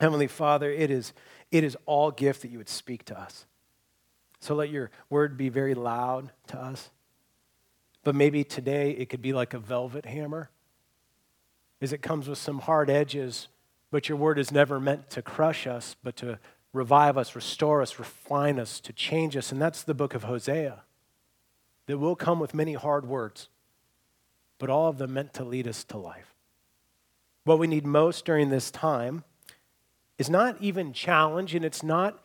Heavenly Father, it is, it is all gift that you would speak to us. So let your word be very loud to us. But maybe today it could be like a velvet hammer, as it comes with some hard edges, but your word is never meant to crush us, but to revive us, restore us, refine us, to change us. And that's the book of Hosea. That will come with many hard words, but all of them meant to lead us to life. What we need most during this time is not even challenge, and it's not,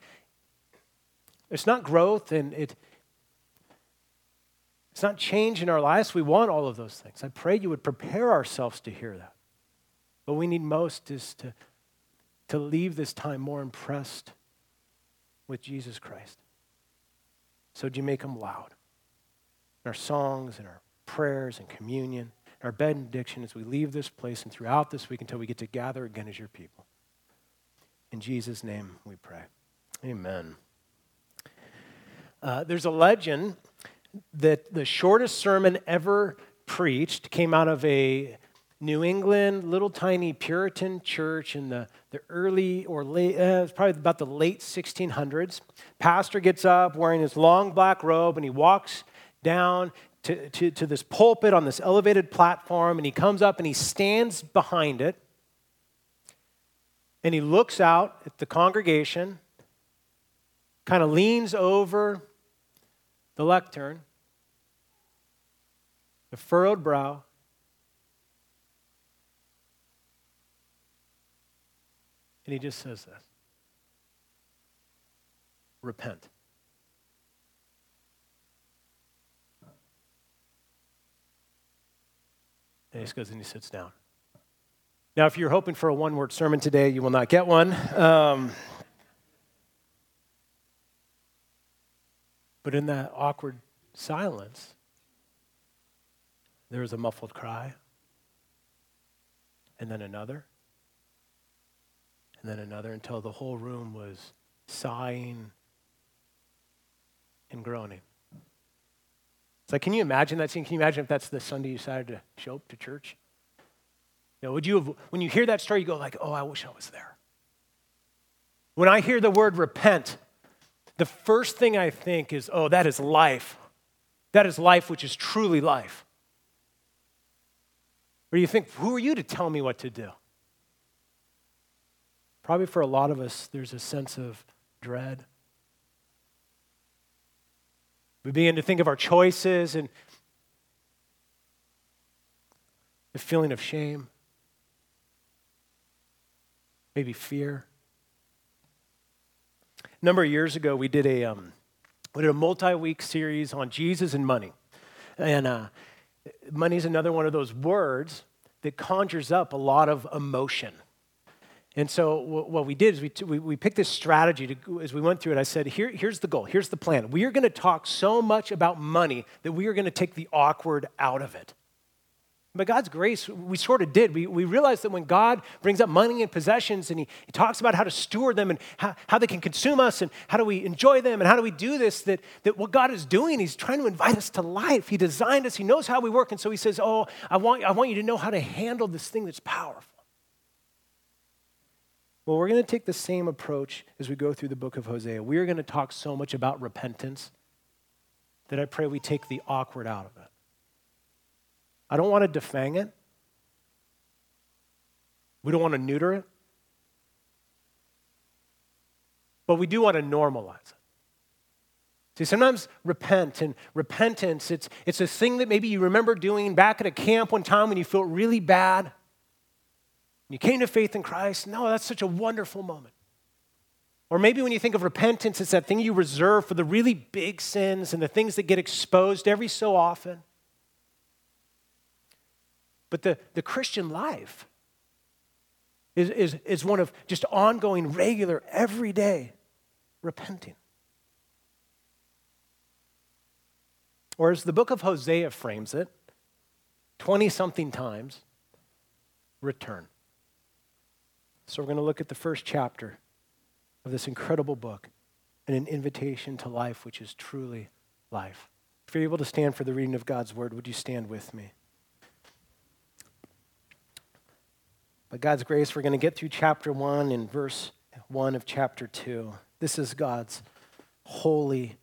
it's not growth, and it, it's not change in our lives. We want all of those things. I pray you would prepare ourselves to hear that. What we need most is to, to leave this time more impressed with Jesus Christ. So, do you make them loud? In our songs and our prayers and communion, our benediction as we leave this place and throughout this week until we get to gather again as your people. In Jesus' name we pray. Amen. Uh, there's a legend that the shortest sermon ever preached came out of a New England, little tiny Puritan church in the, the early or late, uh, probably about the late 1600s. Pastor gets up wearing his long black robe and he walks down to, to, to this pulpit on this elevated platform and he comes up and he stands behind it and he looks out at the congregation, kind of leans over the lectern, the furrowed brow, And he just says this repent. And he goes and he sits down. Now, if you're hoping for a one word sermon today, you will not get one. Um, but in that awkward silence, there was a muffled cry, and then another, and then another until the whole room was sighing and groaning. It's like, can you imagine that scene? Can you imagine if that's the Sunday you decided to show up to church? You know, would you have, when you hear that story, you go like, oh, I wish I was there. When I hear the word repent, the first thing I think is, oh, that is life. That is life which is truly life. Or you think, who are you to tell me what to do? Probably for a lot of us, there's a sense of dread. We begin to think of our choices and the feeling of shame, maybe fear. A number of years ago, we did a, um, we did a multi week series on Jesus and money. And uh, money is another one of those words that conjures up a lot of emotion. And so what we did is we, we, we picked this strategy to, as we went through it. I said, Here, here's the goal, here's the plan. We are going to talk so much about money that we are going to take the awkward out of it. By God's grace, we sort of did. We, we realized that when God brings up money and possessions and he, he talks about how to steward them and how, how they can consume us and how do we enjoy them and how do we do this, that, that what God is doing, He's trying to invite us to life. He designed us, He knows how we work. And so He says, Oh, I want, I want you to know how to handle this thing that's powerful. Well, we're going to take the same approach as we go through the book of Hosea. We are going to talk so much about repentance that I pray we take the awkward out of it. I don't want to defang it. We don't want to neuter it. But we do want to normalize it. See, sometimes repent and repentance, it's, it's a thing that maybe you remember doing back at a camp one time when you felt really bad. You came to faith in Christ. No, oh, that's such a wonderful moment. Or maybe when you think of repentance, it's that thing you reserve for the really big sins and the things that get exposed every so often. But the, the Christian life is, is, is one of just ongoing, regular, everyday repenting. Or as the book of Hosea frames it, 20 something times, return. So we're going to look at the first chapter of this incredible book and an invitation to life, which is truly life. If you're able to stand for the reading of God's word, would you stand with me? By God's grace, we're going to get through chapter 1 and verse 1 of chapter 2. This is God's holy,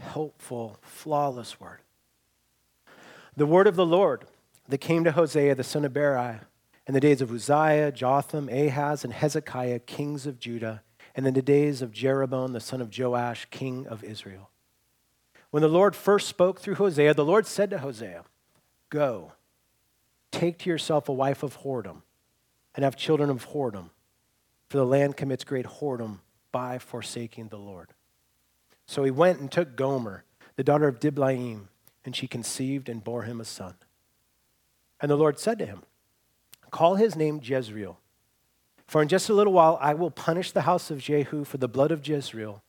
helpful, flawless word. The word of the Lord that came to Hosea the son of Beeri in the days of Uzziah, Jotham, Ahaz, and Hezekiah, kings of Judah, and in the days of Jeroboam the son of Joash, king of Israel. When the Lord first spoke through Hosea, the Lord said to Hosea, Go, take to yourself a wife of whoredom, and have children of whoredom, for the land commits great whoredom by forsaking the Lord. So he went and took Gomer, the daughter of Diblaim, and she conceived and bore him a son. And the Lord said to him, Call his name Jezreel, for in just a little while I will punish the house of Jehu for the blood of Jezreel,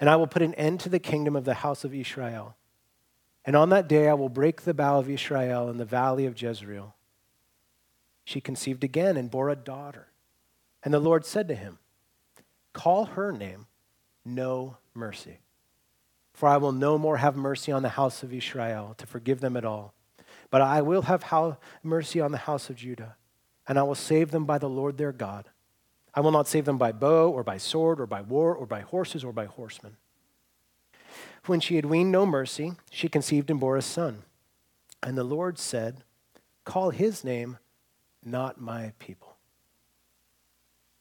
and I will put an end to the kingdom of the house of Israel. And on that day I will break the bow of Israel in the valley of Jezreel. She conceived again and bore a daughter. And the Lord said to him, Call her name No Mercy. For I will no more have mercy on the house of Israel to forgive them at all. But I will have mercy on the house of Judah, and I will save them by the Lord their God. I will not save them by bow or by sword or by war or by horses or by horsemen. When she had weaned no mercy, she conceived and bore a son. And the Lord said, Call his name not my people,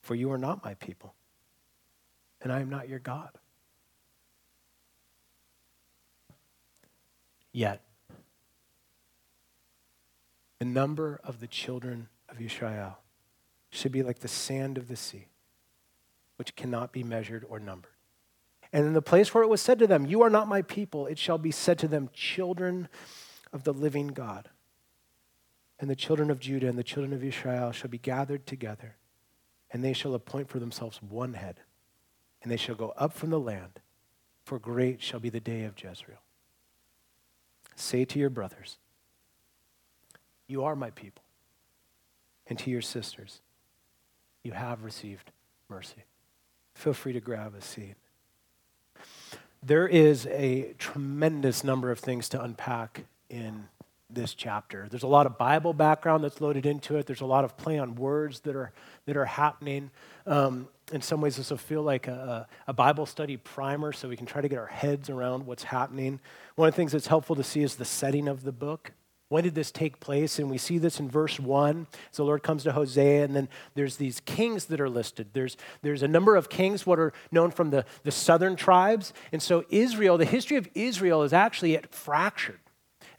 for you are not my people, and I am not your God. Yet, the number of the children of Israel should be like the sand of the sea, which cannot be measured or numbered. And in the place where it was said to them, You are not my people, it shall be said to them, Children of the living God. And the children of Judah and the children of Israel shall be gathered together, and they shall appoint for themselves one head, and they shall go up from the land, for great shall be the day of Jezreel. Say to your brothers, You are my people. And to your sisters, You have received mercy. Feel free to grab a seat. There is a tremendous number of things to unpack in this chapter. There's a lot of Bible background that's loaded into it. There's a lot of play on words that are that are happening. Um, in some ways, this will feel like a, a, Bible study primer, so we can try to get our heads around what's happening. One of the things that's helpful to see is the setting of the book. When did this take place? And we see this in verse 1. So the Lord comes to Hosea, and then there's these kings that are listed. There's, there's a number of kings, what are known from the, the southern tribes. And so Israel, the history of Israel is actually at fractured.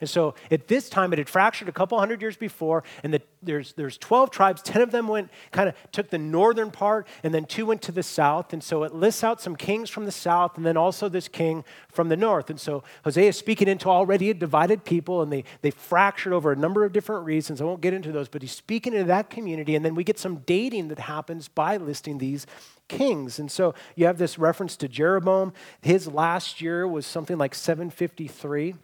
And so at this time, it had fractured a couple hundred years before, and the, there's, there's 12 tribes. 10 of them went, kind of took the northern part, and then two went to the south. And so it lists out some kings from the south, and then also this king from the north. And so Hosea is speaking into already a divided people, and they, they fractured over a number of different reasons. I won't get into those, but he's speaking into that community. And then we get some dating that happens by listing these kings. And so you have this reference to Jeroboam. His last year was something like 753.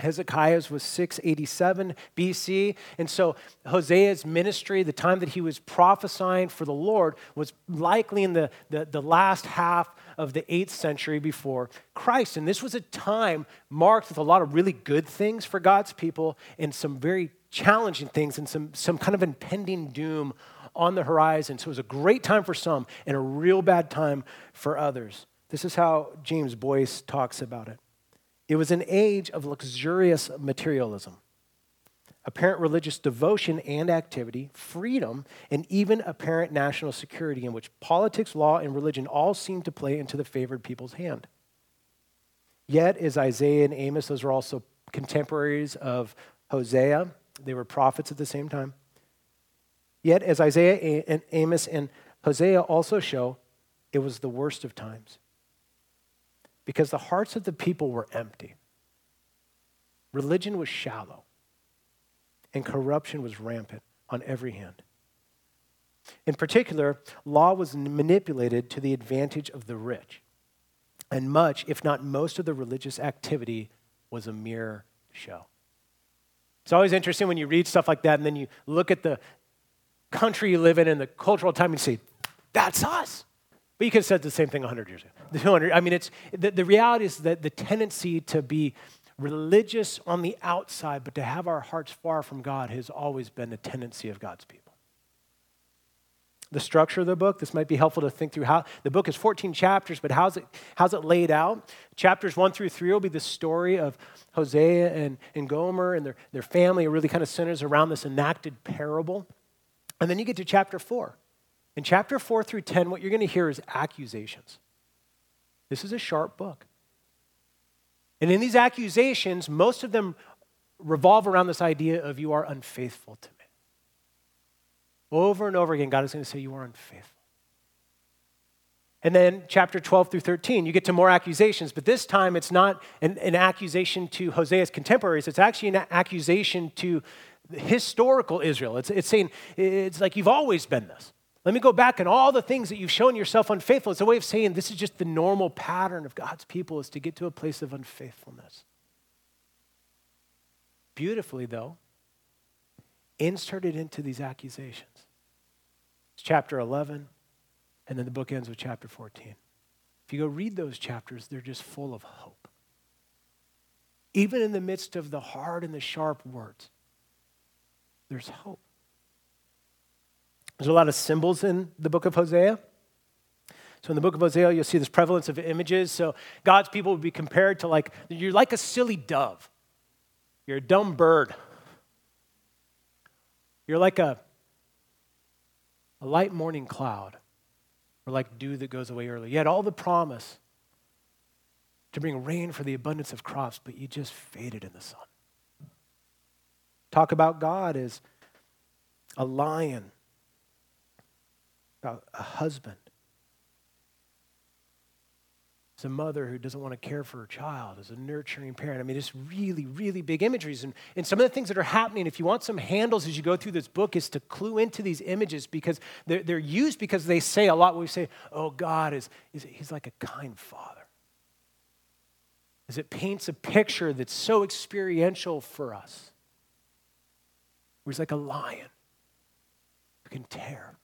Hezekiah's was 687 BC. And so Hosea's ministry, the time that he was prophesying for the Lord, was likely in the, the, the, last half of the 8th century before Christ. And this was a time marked with a lot of really good things for God's people and some very challenging things and some, some kind of impending doom on the horizon. So it was a great time for some and a real bad time for others. This is how James Boice talks about it. It was an age of luxurious materialism, apparent religious devotion and activity, freedom, and even apparent national security, in which politics, law, and religion all seemed to play into the favored people's hand. Yet, as Isaiah and Amos, those were also contemporaries of Hosea, they were prophets at the same time. Yet, as Isaiah and Amos and Hosea also show, it was the worst of times because the hearts of the people were empty. Religion was shallow, and corruption was rampant on every hand. In particular, law was manipulated to the advantage of the rich, and much, if not most, of the religious activity was a mere show. It's always interesting when you read stuff like that and then you look at the country you live in and the cultural time and you say, that's us. But you could have said the same thing 100 years ago. 200, I mean, it's, the, the reality is that the tendency to be religious on the outside, but to have our hearts far from God has always been a tendency of God's people. the structure of the book. This might be helpful to think through how the book is 14 chapters, but how's it, how's it laid out? Chapters one through three will be the story of Hosea and, and Gomer and their, their family. It really kind of centers around this enacted parable. And then you get to chapter four. In chapter four through 10, what you're going to hear is accusations. This is a sharp book. And in these accusations, most of them revolve around this idea of you are unfaithful to me. Over and over again, God is going to say, You are unfaithful. And then chapter 12 through 13, you get to more accusations, but this time it's not an, an accusation to Hosea's contemporaries, it's actually an accusation to historical Israel. It's, it's saying, it's like you've always been this. Let me go back and all the things that you've shown yourself unfaithful. It's a way of saying this is just the normal pattern of God's people is to get to a place of unfaithfulness. Beautifully, though, inserted into these accusations. It's chapter 11, and then the book ends with chapter 14. If you go read those chapters, they're just full of hope. Even in the midst of the hard and the sharp words, there's hope. There's a lot of symbols in the book of Hosea. So in the book of Hosea, you'll see this prevalence of images. So God's people would be compared to like, you're like a silly dove. You're a dumb bird. You're like a, a light morning cloud, or like dew that goes away early. You had all the promise to bring rain for the abundance of crops, but you just faded in the sun. Talk about God as a lion, about a husband as a mother who doesn't want to care for her child, as a nurturing parent. I mean, it's really, really big imageries. And, and some of the things that are happening, if you want some handles as you go through this book, is to clue into these images because they're, they're used because they say a lot. We say, oh, God is, is he's like a kind father. As it paints a picture that's so experiential for us. Where he's like a lion who can tear.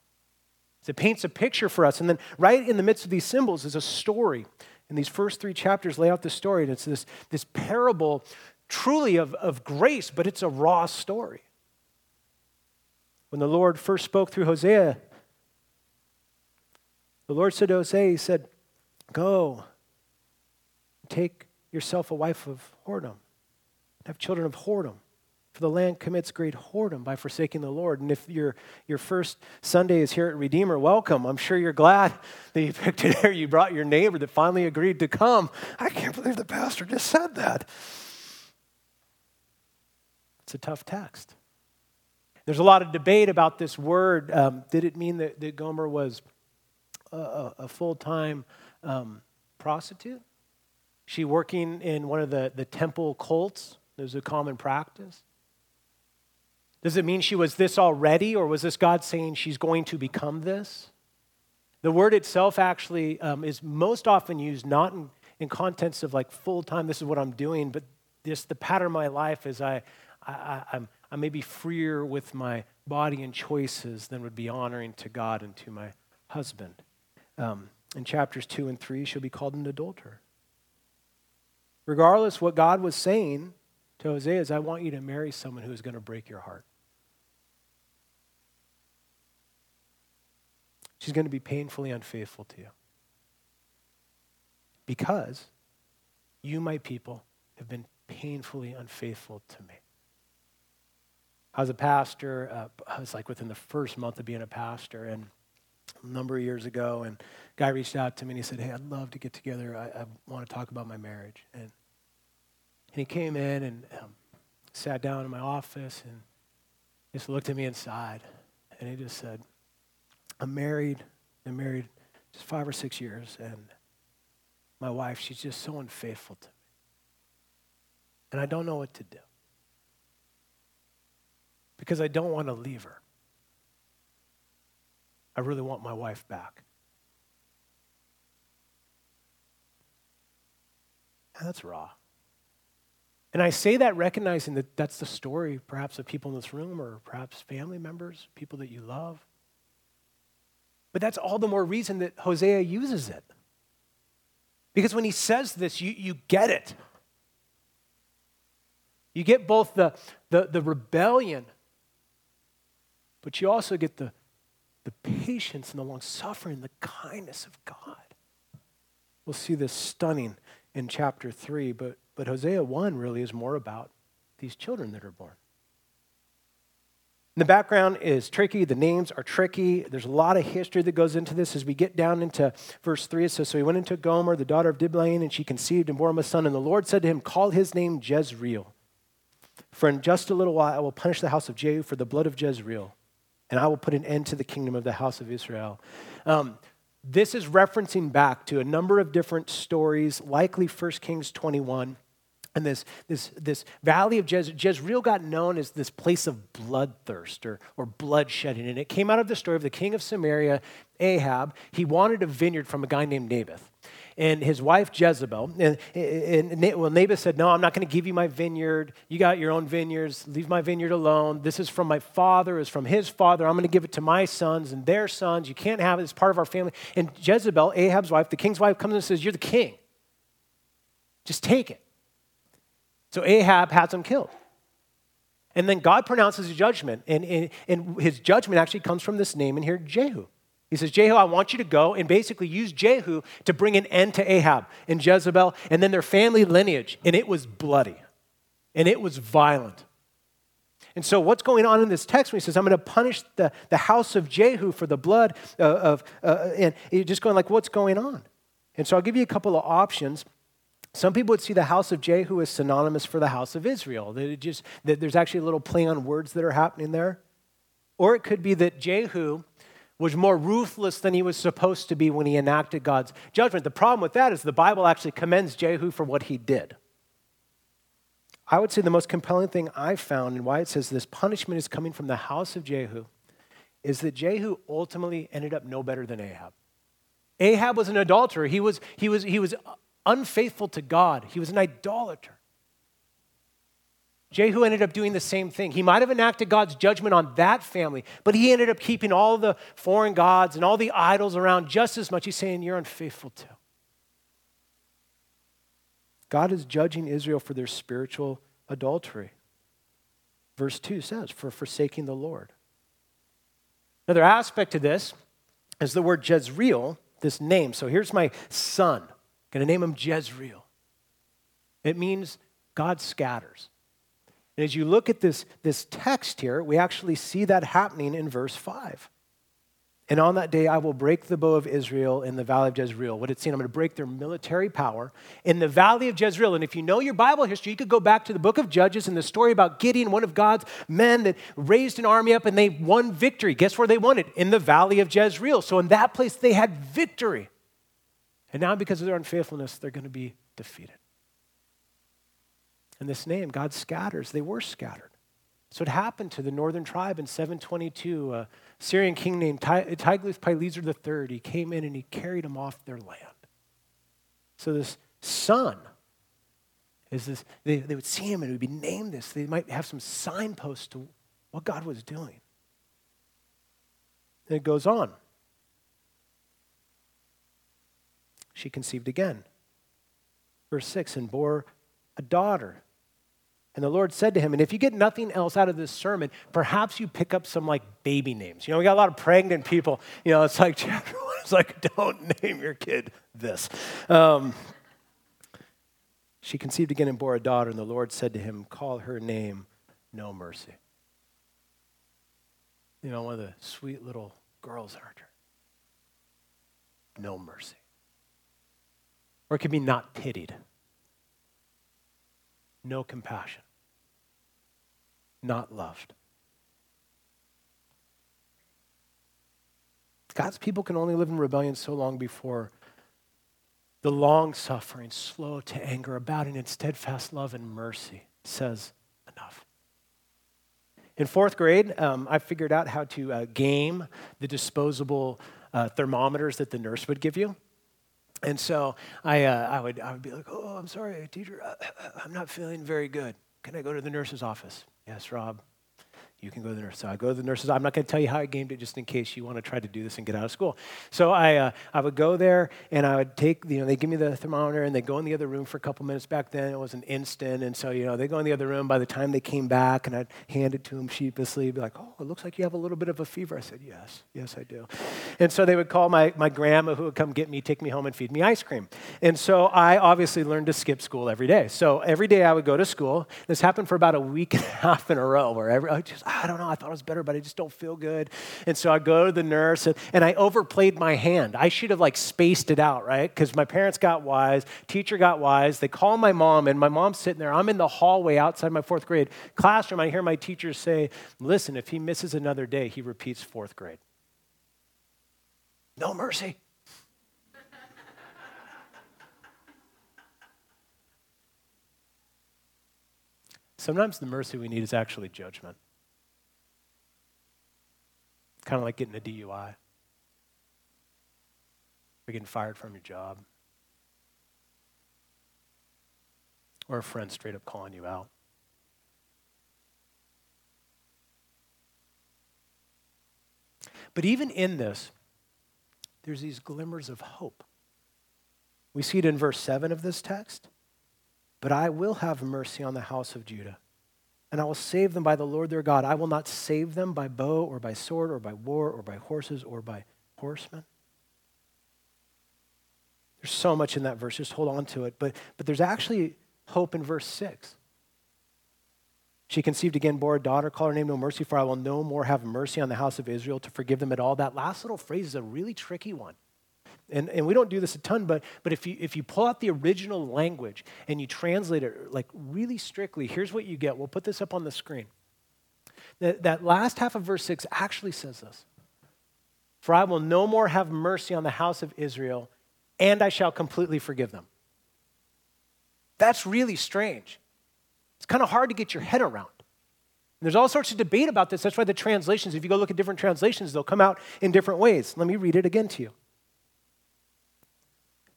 It paints a picture for us. And then right in the midst of these symbols is a story and these first three chapters lay out the story, and it's this, this parable truly of, of grace, but it's a raw story. When the Lord first spoke through Hosea, the Lord said to Hosea, He said, Go, take yourself a wife of whoredom, have children of whoredom. For the land commits great whoredom by forsaking the Lord. And if your, your first Sunday is here at Redeemer, welcome. I'm sure you're glad that you picked it here. You brought your neighbor that finally agreed to come. I can't believe the pastor just said that. It's a tough text. There's a lot of debate about this word. Um, did it mean that, that Gomer was a, a full time um, prostitute? She working in one of the, the temple cults? There's a common practice. Does it mean she was this already, or was this God saying she's going to become this? The word itself actually um, is most often used not in, in contents of like full time, this is what I'm doing, but this the pattern of my life is I, I, I'm, I may be freer with my body and choices than would be honoring to God and to my husband. Um, in chapters two and three, she'll be called an adulterer. Regardless, what God was saying to Hosea is, I want you to marry someone who is going to break your heart. She's going to be painfully unfaithful to you. Because you, my people, have been painfully unfaithful to me. I was a pastor, uh, I was like within the first month of being a pastor, and a number of years ago, and guy reached out to me and he said, Hey, I'd love to get together. I, I want to talk about my marriage. And, and he came in and um, sat down in my office and just looked at me inside, and he just said, I'm married. I'm married just five or six years, and my wife, she's just so unfaithful to me. And I don't know what to do because I don't want to leave her. I really want my wife back. And that's raw. And I say that recognizing that that's the story, perhaps, of people in this room or perhaps family members, people that you love. But that's all the more reason that Hosea uses it. Because when he says this, you, you get it. You get both the, the, the rebellion, but you also get the, the patience and the long suffering, the kindness of God. We'll see this stunning in chapter 3, but, but Hosea 1 really is more about these children that are born. The background is tricky. The names are tricky. There's a lot of history that goes into this. As we get down into verse 3, it says So he went into Gomer, the daughter of Diblaim, and she conceived and bore him a son. And the Lord said to him, Call his name Jezreel. For in just a little while I will punish the house of Jehu for the blood of Jezreel, and I will put an end to the kingdom of the house of Israel. Um, this is referencing back to a number of different stories, likely 1 Kings 21 and this, this, this valley of Jez, Jezreel got known as this place of bloodthirst or, or bloodshedding. And it came out of the story of the king of Samaria, Ahab. He wanted a vineyard from a guy named Naboth. And his wife Jezebel, and, and, well, Naboth said, No, I'm not going to give you my vineyard. You got your own vineyards. Leave my vineyard alone. This is from my father, it's from his father. I'm going to give it to my sons and their sons. You can't have it. It's part of our family. And Jezebel, Ahab's wife, the king's wife, comes and says, You're the king. Just take it. So Ahab has him killed. And then God pronounces a judgment, and, and, and, his judgment actually comes from this name in here, Jehu. He says, Jehu, I want you to go and basically use Jehu to bring an end to Ahab and Jezebel and then their family lineage. And it was bloody and it was violent. And so, what's going on in this text when he says, I'm going to punish the, the house of Jehu for the blood of, uh, and you're just going like, what's going on? And so, I'll give you a couple of options. Some people would see the house of Jehu as synonymous for the house of Israel. That, it just, that there's actually a little play on words that are happening there. Or it could be that Jehu was more ruthless than he was supposed to be when he enacted God's judgment. The problem with that is the Bible actually commends Jehu for what he did. I would say the most compelling thing I've found and why it says this punishment is coming from the house of Jehu is that Jehu ultimately ended up no better than Ahab. Ahab was an adulterer. He was, he was, he was unfaithful to God. He was an idolater. Jehu ended up doing the same thing. He might have enacted God's judgment on that family, but he ended up keeping all the foreign gods and all the idols around just as much. He's saying, You're unfaithful too. God is judging Israel for their spiritual adultery. Verse 2 says, For forsaking the Lord. Another aspect to this is the word Jezreel, this name. So here's my son. Going to name him Jezreel. It means God scatters. And as you look at this, this text here, we actually see that happening in verse 5. And on that day, I will break the bow of Israel in the valley of Jezreel. What it's saying, I'm going to break their military power in the valley of Jezreel. And if you know your Bible history, you could go back to the book of Judges and the story about Gideon, one of God's men that raised an army up and they won victory. Guess where they won it? In the valley of Jezreel. So in that place, they had victory. And now, because of their unfaithfulness, they're going to be defeated. And this name, God scatters, they were scattered. So it happened to the northern tribe in 722. A Syrian king named Tiglath-Pileser III, he came in and he carried them off their land. So this son is this, they, they would see him and it would be named this. They might have some signposts to what God was doing. And it goes on. She conceived again. Verse 6 and bore a daughter. And the Lord said to him, And if you get nothing else out of this sermon, perhaps you pick up some like baby names. You know, we got a lot of pregnant people. You know, it's like chapter one, it's like, don't name your kid this. Um, she conceived again and bore a daughter, and the Lord said to him, Call her name No Mercy. You know, one of the sweet little girls, Archer. No mercy. Or it could be not pitied. No compassion. Not loved. God's people can only live in rebellion so long before the long suffering, slow to anger, abounding in steadfast love and mercy says enough. In fourth grade, um, I figured out how to uh, game the disposable uh, thermometers that the nurse would give you. And so I, uh, I, would, I would be like, oh, I'm sorry, teacher, uh, I'm not feeling very good. Can I go to the nurse's office? Yes, Rob. You can go to the nurse. So I go to the nurses. I'm not going to tell you how I gamed it just in case you want to try to do this and get out of school. So I, uh, I would go there and I would take, you know, they give me the thermometer and they go in the other room for a couple minutes. Back then it was an instant. And so, you know, they go in the other room. By the time they came back and I'd hand it to them sheepishly, be like, oh, it looks like you have a little bit of a fever. I said, yes, yes, I do. And so they would call my, my grandma who would come get me, take me home and feed me ice cream. And so I obviously learned to skip school every day. So every day I would go to school. This happened for about a week and a half in a row where every, I just, I don't know, I thought it was better, but I just don't feel good. And so I go to the nurse and, and I overplayed my hand. I should have like spaced it out, right? Because my parents got wise, teacher got wise. They call my mom, and my mom's sitting there. I'm in the hallway outside my fourth grade classroom. I hear my teacher say, Listen, if he misses another day, he repeats fourth grade. No mercy. Sometimes the mercy we need is actually judgment. Kind of like getting a DUI or getting fired from your job or a friend straight up calling you out. But even in this, there's these glimmers of hope. We see it in verse 7 of this text. But I will have mercy on the house of Judah and I will save them by the Lord their God. I will not save them by bow or by sword or by war or by horses or by horsemen. There's so much in that verse. Just hold on to it. But, but there's actually hope in verse 6. She conceived again, bore a daughter, call her name No Mercy, for I will no more have mercy on the house of Israel to forgive them at all. That last little phrase is a really tricky one and, and we don't do this a ton, but, but if, you, if you pull out the original language and you translate it like really strictly, here's what you get. We'll put this up on the screen. That, that last half of verse 6 actually says this For I will no more have mercy on the house of Israel, and I shall completely forgive them. That's really strange. It's kind of hard to get your head around. And there's all sorts of debate about this. That's why the translations, if you go look at different translations, they'll come out in different ways. Let me read it again to you.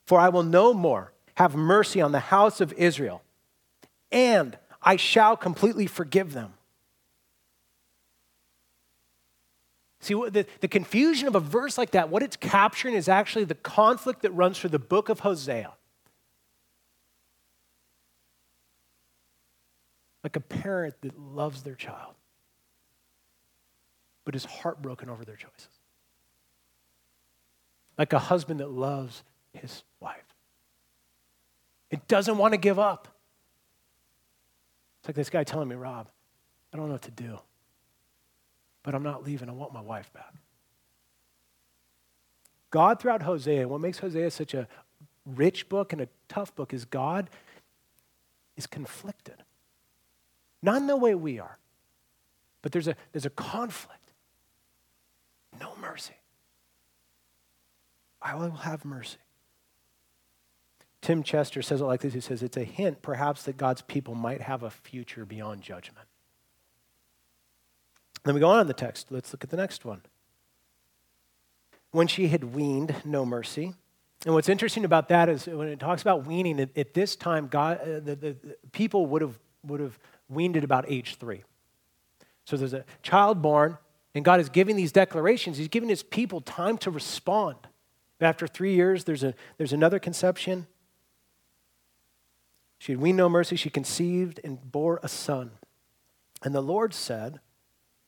For I will no more have mercy on the house of Israel, and I shall completely forgive them. See, the, the confusion of a verse like that, what it's capturing is actually the conflict that runs through the book of Hosea. Like a parent that loves their child, but is heartbroken over their choices. Like a husband that loves his wife. It doesn't want to give up. It's like this guy telling me, Rob, I don't know what to do, but I'm not leaving. I want my wife back. God, throughout Hosea, what makes Hosea such a rich book and a tough book is God is conflicted. Not in the way we are, but there's a, there's a conflict. No mercy. I will have mercy. Tim Chester says it like this He says, It's a hint, perhaps, that God's people might have a future beyond judgment. Then we go on in the text. Let's look at the next one. When she had weaned, no mercy. And what's interesting about that is when it talks about weaning, at, at this time, God, uh, the, the, the people would have, would have weaned at about age three. So there's a child born, and God is giving these declarations. He's giving his people time to respond. After three years, there's, a, there's another conception. She had weaned no mercy. She conceived and bore a son. And the Lord said,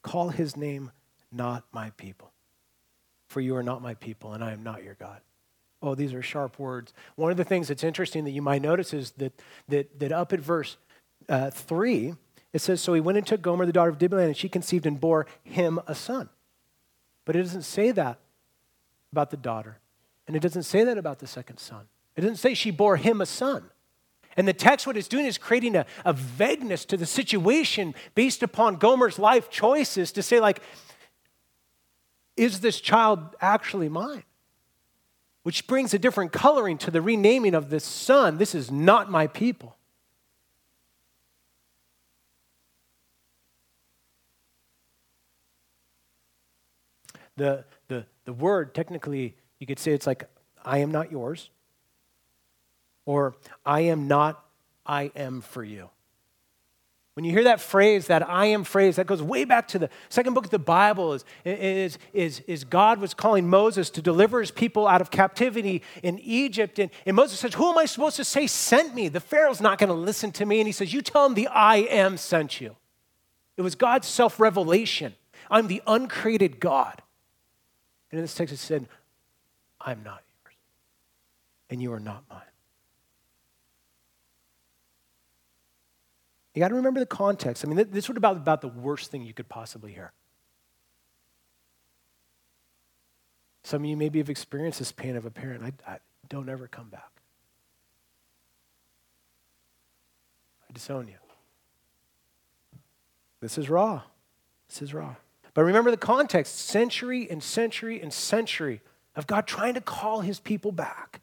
Call his name not my people, for you are not my people, and I am not your God. Oh, these are sharp words. One of the things that's interesting that you might notice is that, that, that up at verse uh, 3, it says, So he went and took Gomer, the daughter of Diblaim, and she conceived and bore him a son. But it doesn't say that about the daughter. And it doesn't say that about the second son. It doesn't say she bore him a son. And the text, what it's doing is creating a, a vagueness to the situation based upon Gomer's life choices to say, like, is this child actually mine? Which brings a different coloring to the renaming of this son. This is not my people. The, the, the word, technically, you could say it's like, I am not yours. Or, I am not, I am for you. When you hear that phrase, that I am phrase, that goes way back to the second book of the Bible, is, is, is, is God was calling Moses to deliver his people out of captivity in Egypt. And, and Moses says, Who am I supposed to say sent me? The Pharaoh's not going to listen to me. And he says, You tell him the I am sent you. It was God's self revelation. I'm the uncreated God. And in this text, it said, I'm not yours, and you are not mine. You got to remember the context. I mean, this would about about the worst thing you could possibly hear. Some of you maybe have experienced this pain of a parent. I, I don't ever come back. I disown you. This is raw. This is raw. But remember the context century and century and century of God trying to call his people back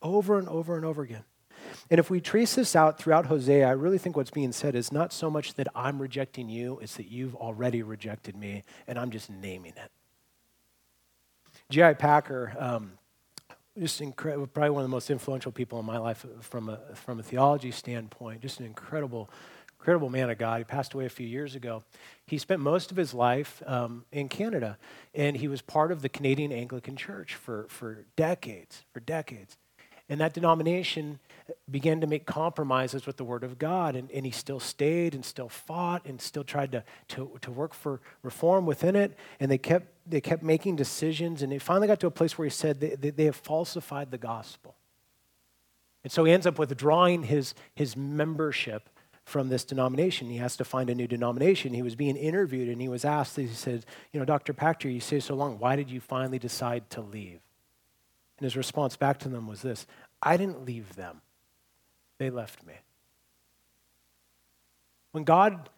over and over and over again. And if we trace this out throughout Hosea, I really think what's being said is not so much that I'm rejecting you, it's that you've already rejected me, and I'm just naming it. J.I. Packer, um, just incredible, probably one of the most influential people in my life from a, from a theology standpoint, just an incredible, incredible man of God. He passed away a few years ago. He spent most of his life um, in Canada, and he was part of the Canadian Anglican Church for, for decades, for decades. And that denomination began to make compromises with the Word of God, and, and he still stayed and still fought and still tried to, to, to work for reform within it. And they kept, they kept making decisions, and he finally got to a place where he said they, they, they have falsified the gospel. And so he ends up withdrawing his, his membership from this denomination. He has to find a new denomination. He was being interviewed and he was asked, he said, You know, Dr. Packer, you say so long. Why did you finally decide to leave? And his response back to them was this I didn't leave them, they left me. When God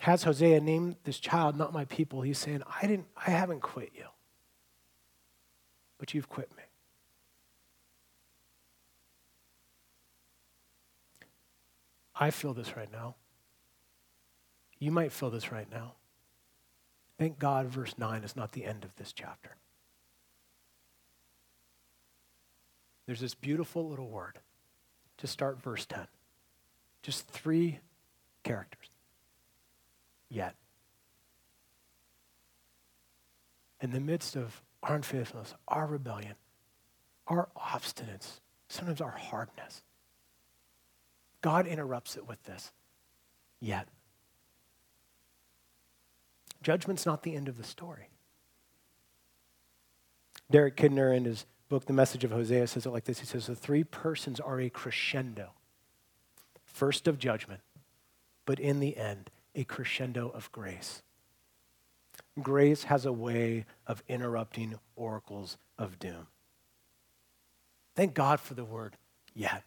has Hosea name this child not my people, he's saying, I, didn't, I haven't quit you, but you've quit me. I feel this right now. You might feel this right now. Thank God, verse 9 is not the end of this chapter. There's this beautiful little word to start verse 10. Just three characters. Yet. In the midst of our unfaithfulness, our rebellion, our obstinance, sometimes our hardness, God interrupts it with this. Yet. Judgment's not the end of the story. Derek Kidner, in his book, The Message of Hosea, says it like this He says, The three persons are a crescendo first of judgment, but in the end, a crescendo of grace. Grace has a way of interrupting oracles of doom. Thank God for the word yet.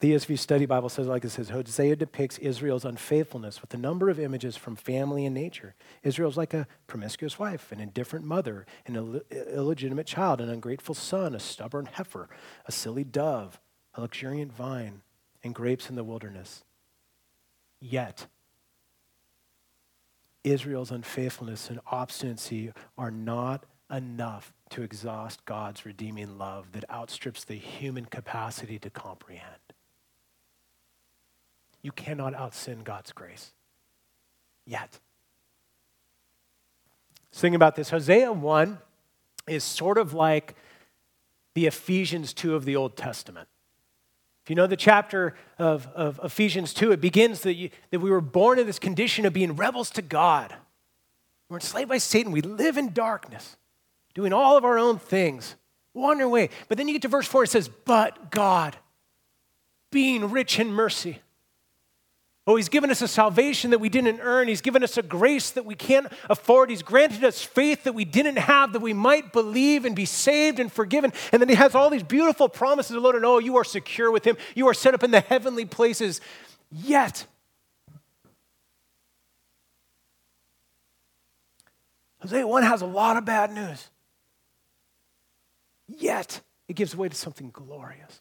The ESV Study Bible says like it says Hosea depicts Israel's unfaithfulness with a number of images from family and nature. Israel's like a promiscuous wife, an indifferent mother, an Ill- illegitimate child, an ungrateful son, a stubborn heifer, a silly dove, a luxuriant vine, and grapes in the wilderness. Yet, Israel's unfaithfulness and obstinacy are not enough to exhaust God's redeeming love that outstrips the human capacity to comprehend. You cannot outsin God's grace yet. Sing about this. Hosea 1 is sort of like the Ephesians 2 of the Old Testament. If you know the chapter of, of Ephesians 2, it begins that, you, that we were born in this condition of being rebels to God. We're enslaved by Satan. We live in darkness, doing all of our own things, wandering away. But then you get to verse 4, it says, But God, being rich in mercy, Oh, he's given us a salvation that we didn't earn. He's given us a grace that we can't afford. He's granted us faith that we didn't have, that we might believe and be saved and forgiven. And then he has all these beautiful promises of Lord, and oh, you are secure with him. You are set up in the heavenly places. Yet, Hosea 1 has a lot of bad news. Yet, it gives way to something glorious.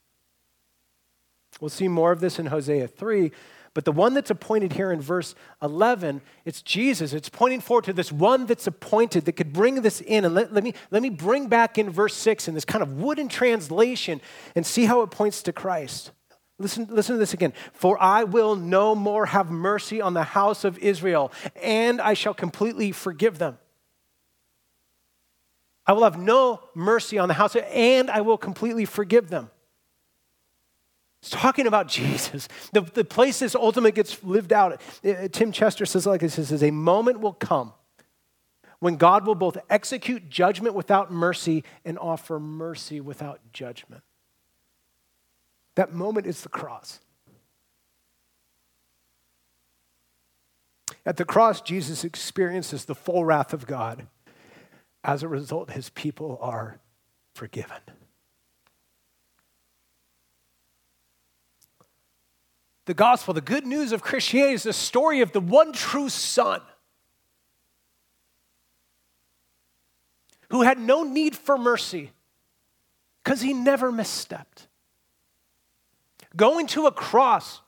We'll see more of this in Hosea 3. But the one that's appointed here in verse 11, it's Jesus. It's pointing forward to this one that's appointed that could bring this in. And let, let, me, let me bring back in verse 6 in this kind of wooden translation and see how it points to Christ. Listen, listen to this again. For I will no more have mercy on the house of Israel, and I shall completely forgive them. I will have no mercy on the house, and I will completely forgive them. It's talking about Jesus. The, the place this ultimately gets lived out. Uh, Tim Chester says like this, he says, a moment will come when God will both execute judgment without mercy and offer mercy without judgment. That moment is the cross. At the cross, Jesus experiences the full wrath of God. As a result, his people are forgiven. The gospel, the good news of Christianity, is the story of the one true Son who had no need for mercy because he never misstepped going to a cross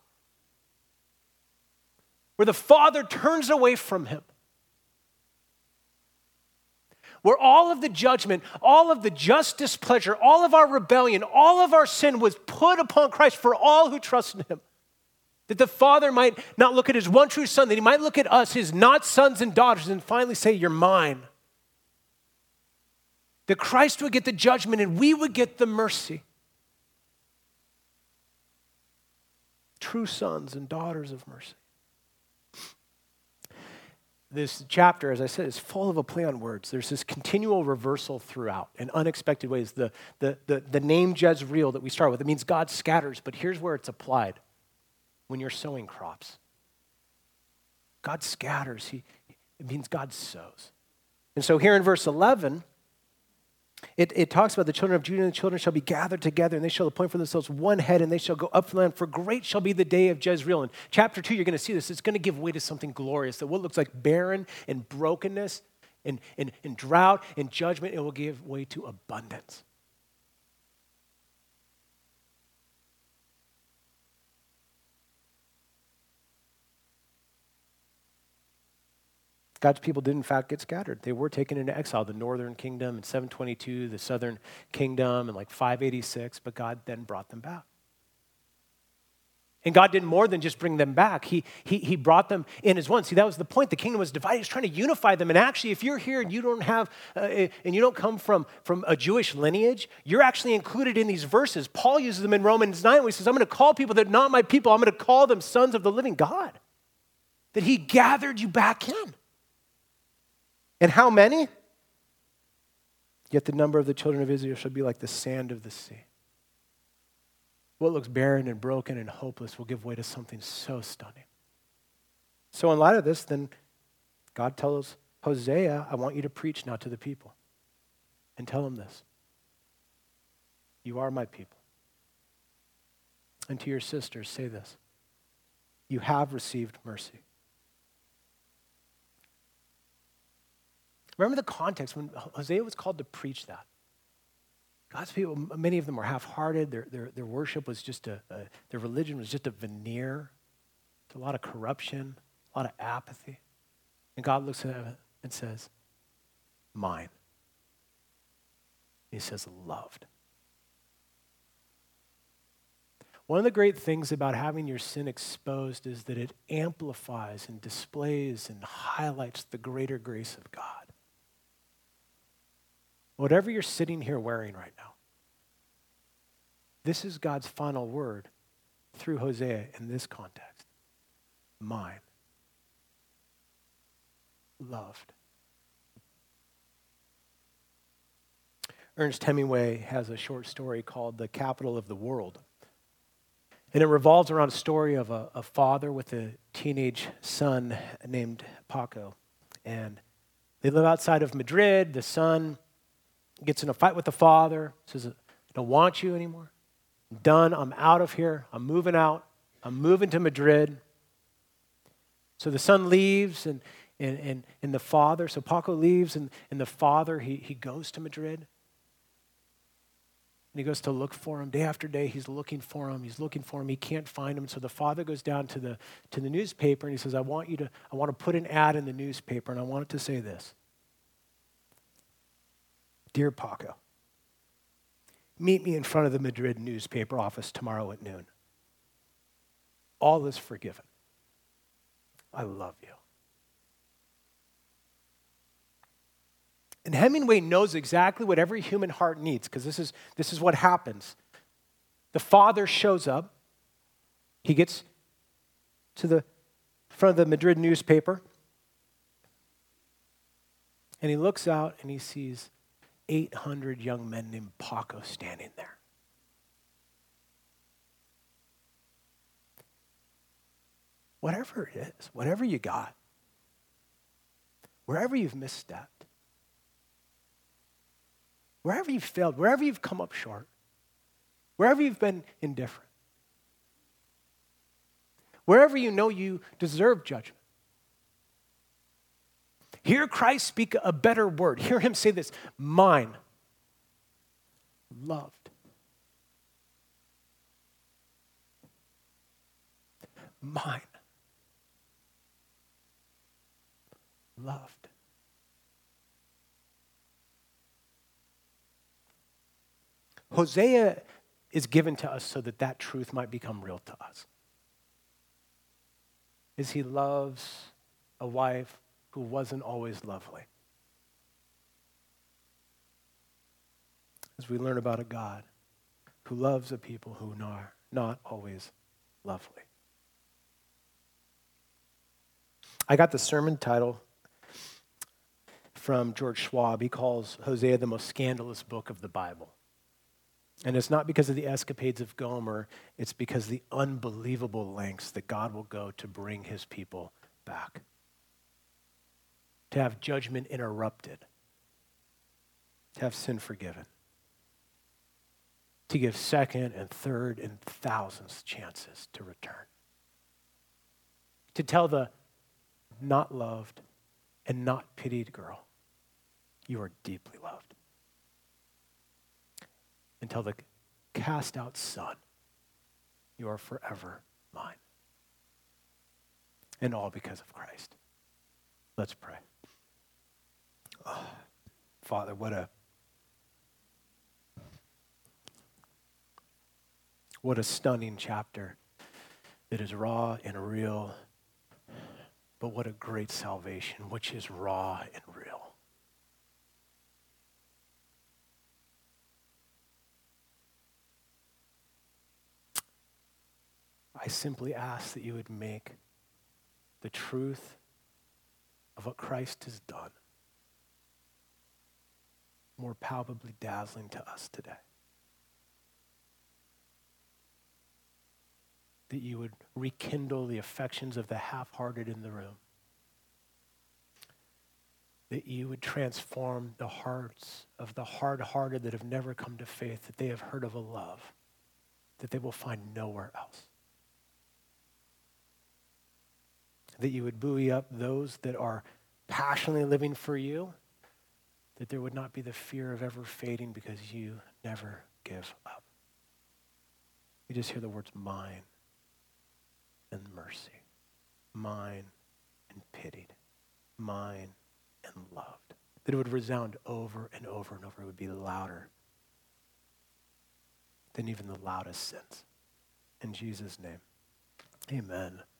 where the Father turns away from him, where all of the judgment, all of the just displeasure, all of our rebellion, all of our sin was put upon Christ for all who trust in him. That the Father might not look at his one true Son, that he might look at us, his not sons and daughters, and finally say, You're mine. That Christ would get the judgment and we would get the mercy. true sons and daughters of mercy. This chapter, as I said, is full of a play on words. There's this continual reversal throughout in unexpected ways. The, the, the, the name Jezreel that we start with, it means God scatters, but here's where it's applied when you're sowing crops. God scatters, he, it means God sows. And so here in verse 11, it, it talks about the children of Judah and the children shall be gathered together, and they shall appoint for themselves one head, and they shall go up from the land. For great shall be the day of Jezreel. In chapter 2, you're going to see this. It's going to give way to something glorious. That what looks like barren and brokenness and, and, and drought and judgment, it will give way to abundance. God's people did, in fact, get scattered. They were taken into exile, the northern kingdom in 722, the southern kingdom in like 586, but God then brought them back. And God did more than just bring them back. He, he, he brought them in as one. See, that was the point. The kingdom was divided. He's trying to unify them. And actually, if you're here and you don't have, uh, and you don't come from, from a Jewish lineage, you're actually included in these verses. Paul uses them in Romans 9 where he says, I'm going to call people that are not my people. I'm going to call them sons of the living God. That he gathered you back in. And how many? Yet the number of the children of Israel shall be like the sand of the sea. What looks barren and broken and hopeless will give way to something so stunning. So, in light of this, then God tells Hosea, I want you to preach now to the people and tell them this You are my people. And to your sisters, say this You have received mercy. Remember the context when Hosea was called to preach that. God's people, many of them were half hearted. Their, their, their worship was just a, a, their religion was just a veneer. It's a lot of corruption, a lot of apathy. And God looks at them and says, Mine. He says, Loved. One of the great things about having your sin exposed is that it amplifies and displays and highlights the greater grace of God. Whatever you're sitting here wearing right now, this is God's final word through Hosea in this context. Mine. Loved. Ernest Hemingway has a short story called The Capital of the World. And it revolves around a story of a, a father with a teenage son named Paco. And they live outside of Madrid. The son gets in a fight with the father, says, I don't want you anymore. I'm done. I'm out of here. I'm moving out. I'm moving to Madrid. So the son leaves and, and, and, and the father, so Paco leaves and, and the father, he, he goes to Madrid. And he goes to look for him. Day after day, he's looking for him. He's looking for him. He can't find him. So the father goes down to the, to the newspaper and he says, I want you to, I want to put an ad in the newspaper and I want it to say this. Dear Paco, meet me in front of the Madrid newspaper office tomorrow at noon. all is forgiven. I love you. And Hemingway knows exactly what every human heart needs because this is, this is what happens. The father shows up, he gets to the front of the Madrid newspaper, and he looks out and he sees 800 young men named Paco standing there. Whatever it is, whatever you got, wherever you've misstepped, wherever you've failed, wherever you've come up short, wherever you've been indifferent, wherever you know you deserve judgment. Hear Christ speak a better word. Hear him say this mine, loved. Mine, loved. Hosea is given to us so that that truth might become real to us. Is he loves a wife who wasn't always lovely. As we learn about a God who loves a people who are not always lovely. I got the sermon title from George Schwab. He calls Hosea the most scandalous book of the Bible. And it's not because of the escapades of Gomer, it's because the unbelievable lengths that God will go to bring his people back, to have judgment interrupted, to have sin forgiven, to give second and third and thousands chances to return, to tell the not loved and not pitied girl, you are deeply loved and tell the cast out Son. You are forever mine. And all because of Christ. Let's pray. Oh, Father, what a what a stunning chapter that is raw and real, but what a great salvation, which is raw and real. I simply ask that you would make the truth of what Christ has done more palpably dazzling to us today. That you would rekindle the affections of the half hearted in the room. That you would transform the hearts of the hard hearted that have never come to faith, that they have heard of a love that they will find nowhere else. that you would buoy up those that are passionately living for you, that there would not be the fear of ever fading because you never give up. We just hear the words mine and mercy, mine and pitied, mine and loved. That it would resound over and over and over. It would be louder than even the loudest sins. In Jesus' name, amen.